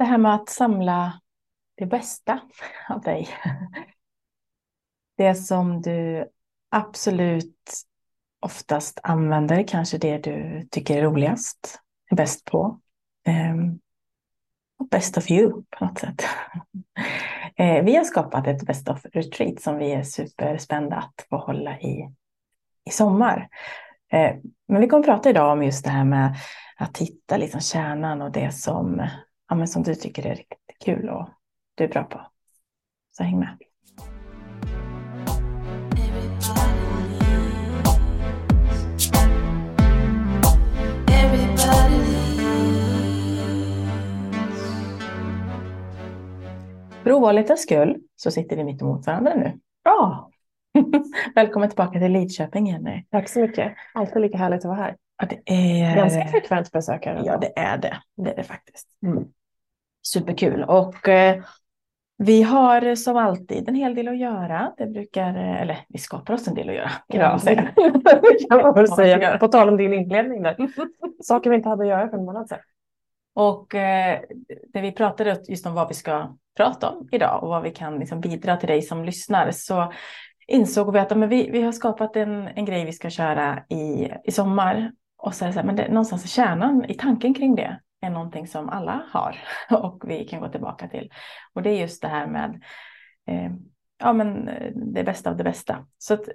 det här med att samla det bästa av dig. Det som du absolut oftast använder, kanske det du tycker är roligast, är bäst på. Ehm, och best of you på något sätt. Eh, vi har skapat ett best of retreat som vi är superspända att få hålla i, i sommar. Eh, men vi kommer att prata idag om just det här med att hitta liksom kärnan och det som, ja, men som du tycker är riktigt kul och du är bra på. Så häng med. För ovanlighetens skull så sitter vi mitt emot varandra nu. Ja. Välkommen tillbaka till Lidköping Jenny. Tack så mycket. Alltid lika härligt att vara här. Ja, det är... Ganska frekvent besökare. Ja, det är det. Det är det faktiskt. Mm. Superkul. Och eh, vi har som alltid en hel del att göra. Det brukar, eh, eller vi skapar oss en del att göra. Kan ja, säga. kan säga. På tal om din inledning där. Saker vi inte hade att göra för en månad sedan. Och eh, det vi pratade just om vad vi ska prata om idag och vad vi kan liksom bidra till dig som lyssnar så insåg vi att men vi, vi har skapat en, en grej vi ska köra i, i sommar. Och så är det så här, men det, någonstans i kärnan i tanken kring det är någonting som alla har och vi kan gå tillbaka till. Och det är just det här med eh, ja, men eh, det bästa av det bästa. Så att,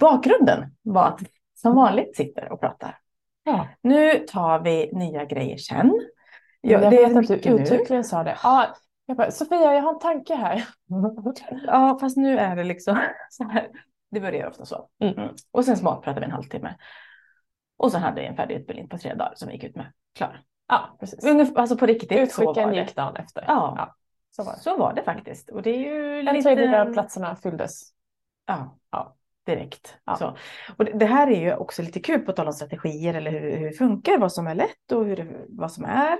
bakgrunden var att som vanligt sitter och pratar. Ja. Nu tar vi nya grejer sen. Ja, jag det vet att du uttryckligen sa det. Ja, jag bara, Sofia, jag har en tanke här. ja, fast nu är det liksom så här. Det börjar ofta så. Mm. mm. Och sen smakpratade vi en halvtimme. Och sen hade jag en färdig utbildning på tre dagar som vi gick ut med. Klar. Ja, precis. alltså på riktigt. Utskicken gick dagen efter. Ja, ja, så, var det. så var det faktiskt. Och det är ju en lite... tredjedel av platserna fylldes. Ja, ja direkt. Ja. Så. Och det, här är ju också lite kul på tal om strategier eller hur, hur det funkar, vad som är lätt och hur det, vad som är.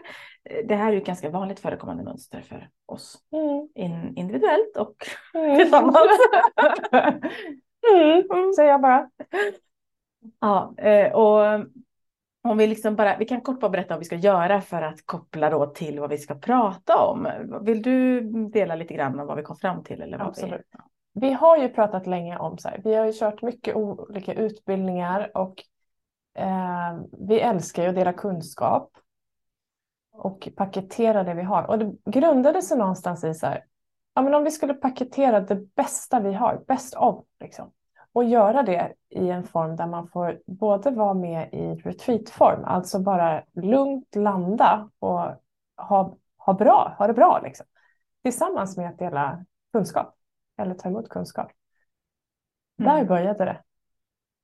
Det här är ju ett ganska vanligt förekommande mönster för oss mm. In, individuellt och mm. tillsammans. mm, säger jag bara. Ja, eh, och om vi liksom bara, vi kan kort bara berätta vad vi ska göra för att koppla då till vad vi ska prata om. Vill du dela lite grann om vad vi kom fram till? Eller vad Absolut. Vi, vi har ju pratat länge om så här, vi har ju kört mycket olika utbildningar och eh, vi älskar ju att dela kunskap och paketera det vi har. Och det grundade sig någonstans i så här, ja men om vi skulle paketera det bästa vi har, best of, liksom, och göra det i en form där man får både vara med i retreatform, alltså bara lugnt landa och ha, ha, bra, ha det bra, liksom, tillsammans med att dela kunskap eller ta emot kunskap. Mm. Där började det.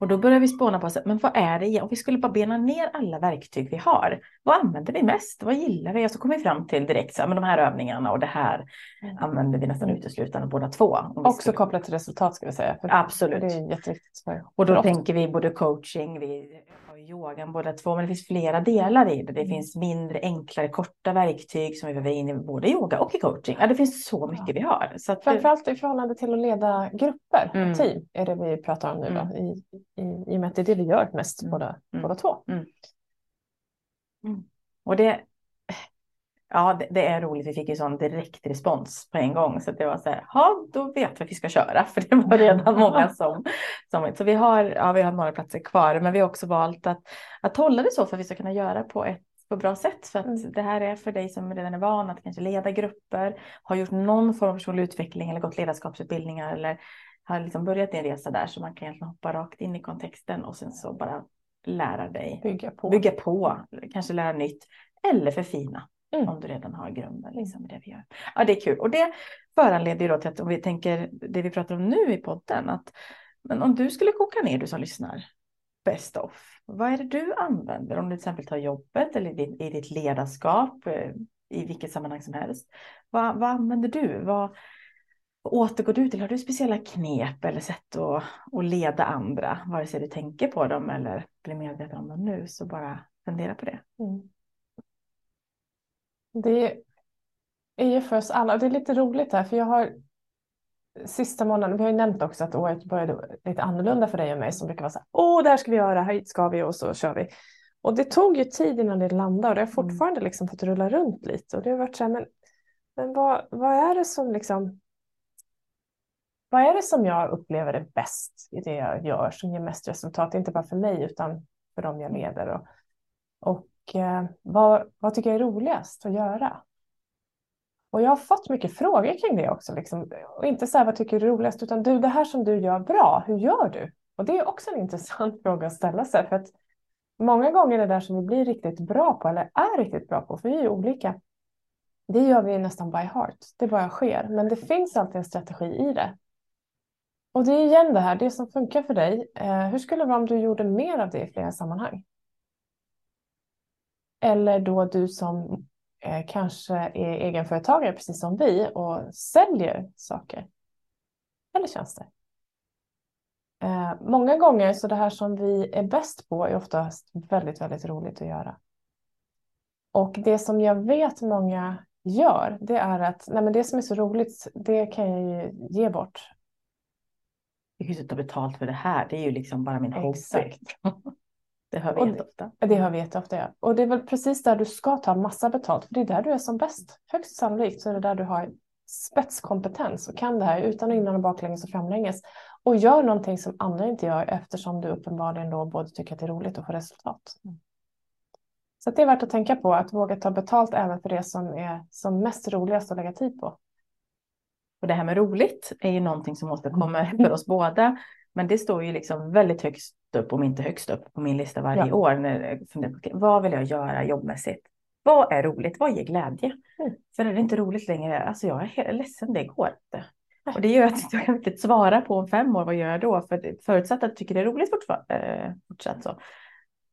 Och då börjar vi spåna på, men vad är det, om vi skulle bara bena ner alla verktyg vi har, vad använder vi mest, vad gillar vi? Och så kommer vi fram till direkt, så men de här övningarna och det här mm. använder vi nästan uteslutande båda två. Också skulle... kopplat till resultat ska vi säga. Absolut. Det är jätteviktigt. Och då tänker vi både coaching, vi yogan båda två, men det finns flera delar i det. Det mm. finns mindre, enklare, korta verktyg som vi behöver in i både yoga och i coaching. Ja, det finns så mycket ja. vi har. Så att Framförallt i förhållande till att leda grupper, mm. team, är det vi pratar om nu mm. då, i, i, i och med att det är det vi gör mest mm. båda, mm. båda två. Mm. Och det, Ja, det, det, är roligt. Vi fick ju sån direkt respons på en gång. Så det var så här, ja, då vet vi att vi ska köra. För det var redan många som... som så vi har, ja, vi har några platser kvar. Men vi har också valt att, att hålla det så för att vi ska kunna göra på ett på bra sätt. För att mm. det här är för dig som redan är van att kanske leda grupper, har gjort någon form av personlig utveckling eller gått ledarskapsutbildningar eller har liksom börjat en resa där så man kan egentligen hoppa rakt in i kontexten och sen så bara lära dig. Bygga på. Bygga på, kanske lära nytt eller förfina. Mm. Om du redan har grunden liksom, det vi gör. Ja, det är kul. Och det föranleder ju då till att om vi tänker det vi pratar om nu i podden. Att, men om du skulle koka ner, du som lyssnar, best of. Vad är det du använder om du till exempel tar jobbet eller i ditt, i ditt ledarskap, eh, i vilket sammanhang som helst. Vad, vad använder du? Vad, vad återgår du till? Har du speciella knep eller sätt att, att leda andra? Vare sig du tänker på dem eller blir medveten om dem nu, så bara fundera på det. Mm. Det är ju för oss alla, det är lite roligt här för jag har sista månaden, vi har ju nämnt också att året började lite annorlunda för dig och mig som brukar vara så här, åh, det här ska vi göra, hit ska vi och så kör vi. Och det tog ju tid innan det landade och det har mm. fortfarande liksom fått rulla runt lite. Och det har varit så här, men, men vad, vad är det som liksom vad är det som jag upplever är bäst i det jag gör som ger mest resultat? Inte bara för mig utan för dem jag leder. Och, och Eh, vad, vad tycker jag är roligast att göra? Och jag har fått mycket frågor kring det också. Liksom. Och inte så här, vad tycker du är roligast, utan du, det här som du gör bra, hur gör du? Och det är också en intressant fråga att ställa sig. För att många gånger det där som vi blir riktigt bra på, eller är riktigt bra på, för vi är ju olika. Det gör vi nästan by heart, det bara sker. Men det finns alltid en strategi i det. Och det är igen det här, det som funkar för dig. Eh, hur skulle det vara om du gjorde mer av det i flera sammanhang? Eller då du som eh, kanske är egenföretagare precis som vi och säljer saker eller tjänster. Eh, många gånger så det här som vi är bäst på är oftast väldigt, väldigt roligt att göra. Och det som jag vet många gör, det är att nej men det som är så roligt, det kan jag ju ge bort. Jag kan ju ta betalt för det här, det är ju liksom bara min hobby. Det hör vi jätteofta. Det hör vi jätteofta, ja. Och det är väl precis där du ska ta massa betalt, för det är där du är som bäst. Högst sannolikt så är det där du har spetskompetens och kan det här utan och innan och baklänges och framlänges. Och gör någonting som andra inte gör eftersom du uppenbarligen då både tycker att det är roligt och får resultat. Mm. Så det är värt att tänka på att våga ta betalt även för det som är som mest roligast att lägga tid på. Och det här med roligt är ju någonting som återkommer för oss båda. Men det står ju liksom väldigt högst upp, om inte högst upp på min lista varje ja. år. När jag vad vill jag göra jobbmässigt? Vad är roligt? Vad ger glädje? Mm. För är det inte roligt längre, alltså jag är ledsen, det går inte. Och det gör att jag kan inte svara på om fem år, vad gör jag då? För förutsatt att jag tycker det är roligt eh, fortsatt så,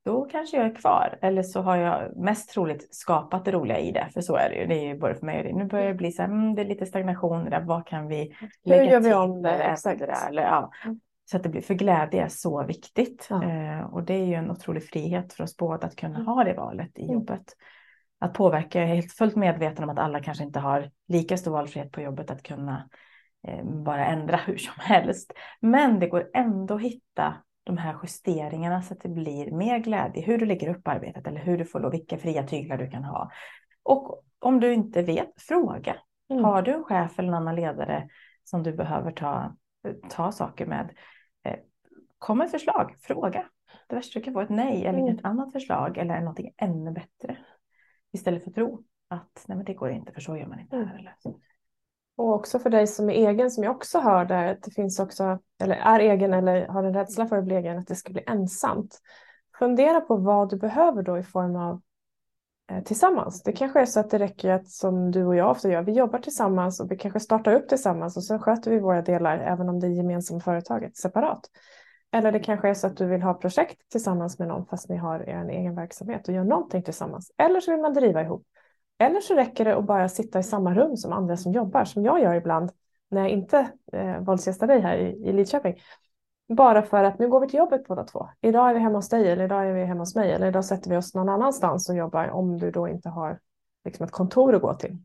då kanske jag är kvar. Eller så har jag mest troligt skapat det roliga i det. För så är det ju. Det är ju både för mig och dig. Nu börjar det bli så här, mm, det är lite stagnation där. Vad kan vi lägga Hur gör vi om det? Exakt. Eller, ja. Så att det blir, för glädje är så viktigt. Ja. Eh, och det är ju en otrolig frihet för oss båda att kunna ha det valet i mm. jobbet. Att påverka, jag är helt fullt medveten om att alla kanske inte har lika stor valfrihet på jobbet att kunna eh, bara ändra hur som helst. Men det går ändå att hitta de här justeringarna så att det blir mer glädje. Hur du lägger upp arbetet eller hur du får då, vilka fria tyglar du kan ha. Och om du inte vet, fråga. Mm. Har du en chef eller en annan ledare som du behöver ta, ta saker med? Eh, kom med förslag, fråga. Det värsta du kan få ett nej eller mm. ett annat förslag eller någonting ännu bättre. Istället för att tro att nej men det går inte för så gör man inte här. Mm. Eller så. Och också för dig som är egen, som jag också hör där, att det finns också, eller är egen eller har en rädsla för att bli egen, att det ska bli ensamt. Fundera på vad du behöver då i form av Eh, tillsammans. Det kanske är så att det räcker att som du och jag ofta gör, vi jobbar tillsammans och vi kanske startar upp tillsammans och sen sköter vi våra delar även om det är gemensamma företaget separat. Eller det kanske är så att du vill ha projekt tillsammans med någon fast ni har er egen verksamhet och gör någonting tillsammans. Eller så vill man driva ihop. Eller så räcker det att bara sitta i samma rum som andra som jobbar, som jag gör ibland när jag inte eh, våldsgästar dig här i, i Lidköping. Bara för att nu går vi till jobbet båda två. Idag är vi hemma hos dig eller idag är vi hemma hos mig eller idag sätter vi oss någon annanstans och jobbar om du då inte har liksom, ett kontor att gå till.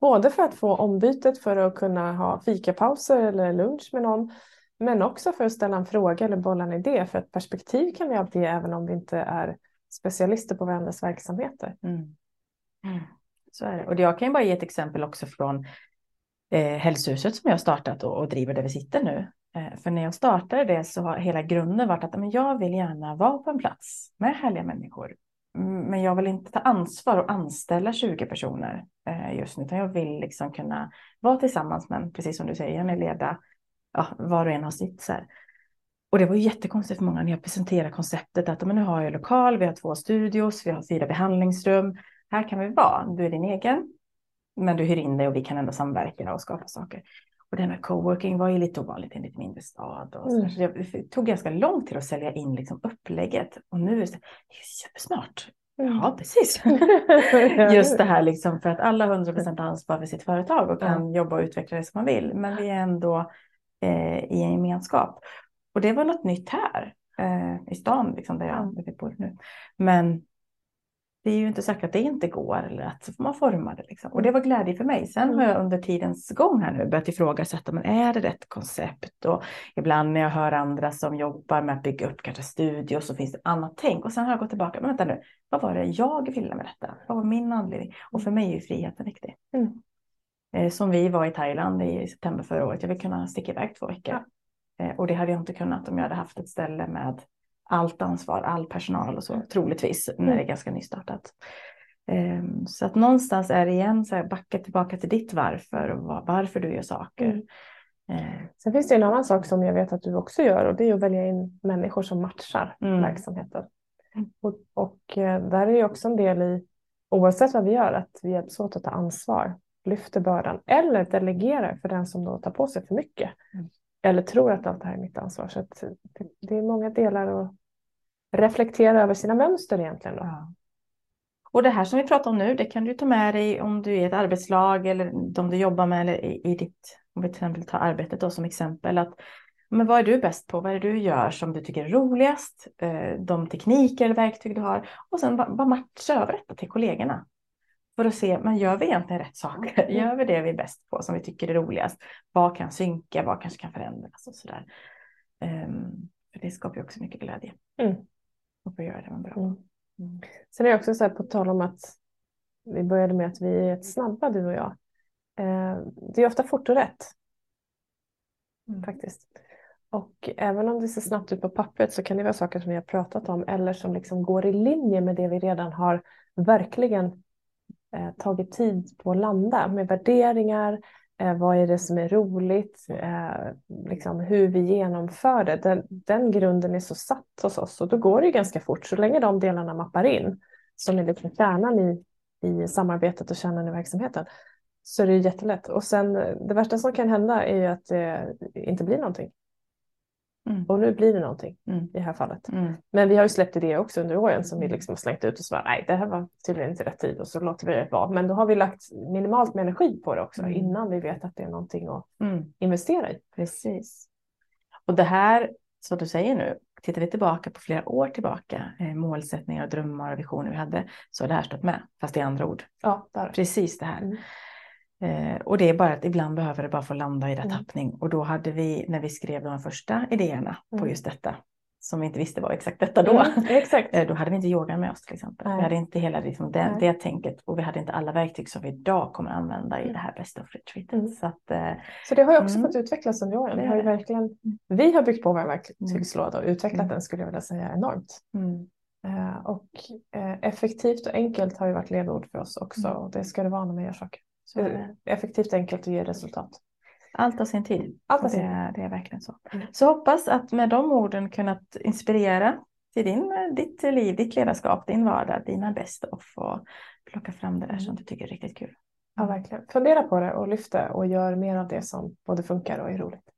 Både för att få ombytet för att kunna ha fikapauser eller lunch med någon men också för att ställa en fråga eller bolla en idé för ett perspektiv kan vi alltid ge även om vi inte är specialister på varandras verksamheter. Mm. Mm. Så är det. Och jag kan ju bara ge ett exempel också från eh, hälsohuset som jag startat och, och driver där vi sitter nu. Eh, för när jag startade det så har hela grunden varit att men jag vill gärna vara på en plats med härliga människor. Mm, men jag vill inte ta ansvar och anställa 20 personer eh, just nu, utan jag vill liksom kunna vara tillsammans, men precis som du säger, Jenny, leda ja, var och en har sitt. Så här. Och det var jättekonstigt för många när jag presenterade konceptet att men nu har jag lokal, vi har två studios, vi har fyra behandlingsrum här kan vi vara, du är din egen, men du hyr in dig och vi kan ändå samverka och skapa saker. Och det med coworking var ju lite ovanligt i en lite mindre stad. Och mm. så det tog ganska lång tid att sälja in liksom upplägget. Och nu är det, supersmart. Mm. Ja, precis. Just det här liksom för att alla har 100% ansvar för sitt företag och kan mm. jobba och utveckla det som man vill. Men vi är ändå eh, i en gemenskap. Och det var något nytt här eh, i stan, liksom, där jag, där bor nu. Men det är ju inte säkert att det inte går eller att man formar det. Liksom. Och det var glädje för mig. Sen har jag under tidens gång här nu börjat ifrågasätta, men är det rätt koncept? Och ibland när jag hör andra som jobbar med att bygga upp kanske studio så finns det annat tänk. Och sen har jag gått tillbaka, men vänta nu, vad var det jag ville med detta? Vad var min anledning? Och för mig är ju friheten viktig. Mm. Eh, som vi var i Thailand i september förra året. Jag vill kunna sticka iväg två veckor. Ja. Eh, och det hade jag inte kunnat om jag hade haft ett ställe med allt ansvar, all personal och så, troligtvis, när det är ganska nystartat. Um, så att någonstans är det igen så här, backa tillbaka till ditt varför och varför du gör saker. Mm. Uh. Sen finns det en annan sak som jag vet att du också gör och det är att välja in människor som matchar mm. verksamheten. Mm. Och, och uh, där är det också en del i, oavsett vad vi gör, att vi hjälps åt att ta ansvar, lyfter bördan eller delegerar för den som då tar på sig för mycket. Mm eller tror att allt det här är mitt ansvar. Så det är många delar att reflektera över sina mönster egentligen. Då. Ja. Och det här som vi pratar om nu, det kan du ta med dig om du är ett arbetslag eller de du jobbar med eller i, i ditt, om vi till exempel tar arbetet då som exempel. Att, men vad är du bäst på? Vad är det du gör som du tycker är roligast? Eh, de tekniker eller verktyg du har. Och sen bara matcha över detta till kollegorna. För att se, men gör vi egentligen rätt saker? Mm. Gör vi det vi är bäst på som vi tycker är roligast? Vad kan synka? Vad kanske kan förändras och sådär. Um, för det skapar ju också mycket glädje. Mm. Och få göra det man bra. Mm. Mm. Sen är det också så här på tal om att vi började med att vi är snabba du och jag. Eh, det är ofta fort och rätt. Mm. Faktiskt. Och även om det ser snabbt ut på pappret så kan det vara saker som vi har pratat om eller som liksom går i linje med det vi redan har verkligen eh, tagit tid på att landa med värderingar, eh, vad är det som är roligt, eh, liksom hur vi genomför det. Den, den, grunden är så satt hos oss och då går det ju ganska fort. Så länge de delarna mappar in, som är liksom kärnan i, i samarbetet och kärnan i verksamheten, så är det jättelätt. Och sen det värsta som kan hända är ju att det inte blir någonting. Mm. Och nu blir det någonting mm. i det här fallet. Mm. Men vi har ju släppt idéer också under åren som vi liksom har slängt ut och så nej det här var tydligen inte rätt tid och så låter vi det vara. Men då har vi lagt minimalt med energi på det också mm. innan vi vet att det är någonting att mm. investera i. Precis. Och det här som du säger nu, tittar vi tillbaka på flera år tillbaka, eh, målsättningar, drömmar och visioner vi hade, så har det här stått med, fast i andra ord. Ja, där. Precis det här. Eh, och det är bara att ibland behöver det bara få landa i rätt mm. tappning. Och då hade vi, när vi skrev de första idéerna mm. på just detta, som vi inte visste var exakt detta då. Mm, exakt. Eh, då hade vi inte yogan med oss till exempel. Nej. Vi hade inte hela liksom, det, det tänket och vi hade inte alla verktyg som vi idag kommer använda i mm. det här Best of Retreatet. Mm. Så, att, eh, så det har ju också mm. fått utvecklas under åren. Vi har, verkligen, vi har byggt på vår verktygslåda och utvecklat den skulle jag vilja säga enormt. Uh, och uh, effektivt och enkelt har ju varit ledord för oss också och det ska det vara när man gör saker. Så är effektivt, enkelt och ger resultat. Allt av sin tid. Allt av sin. Det, det är verkligen så. Mm. Så hoppas att med de orden kunnat inspirera till din, ditt liv, ditt ledarskap, din vardag, dina bästa och få plocka fram det där som du tycker är riktigt kul. Ja, verkligen. Fundera på det och lyft det och gör mer av det som både funkar och är roligt.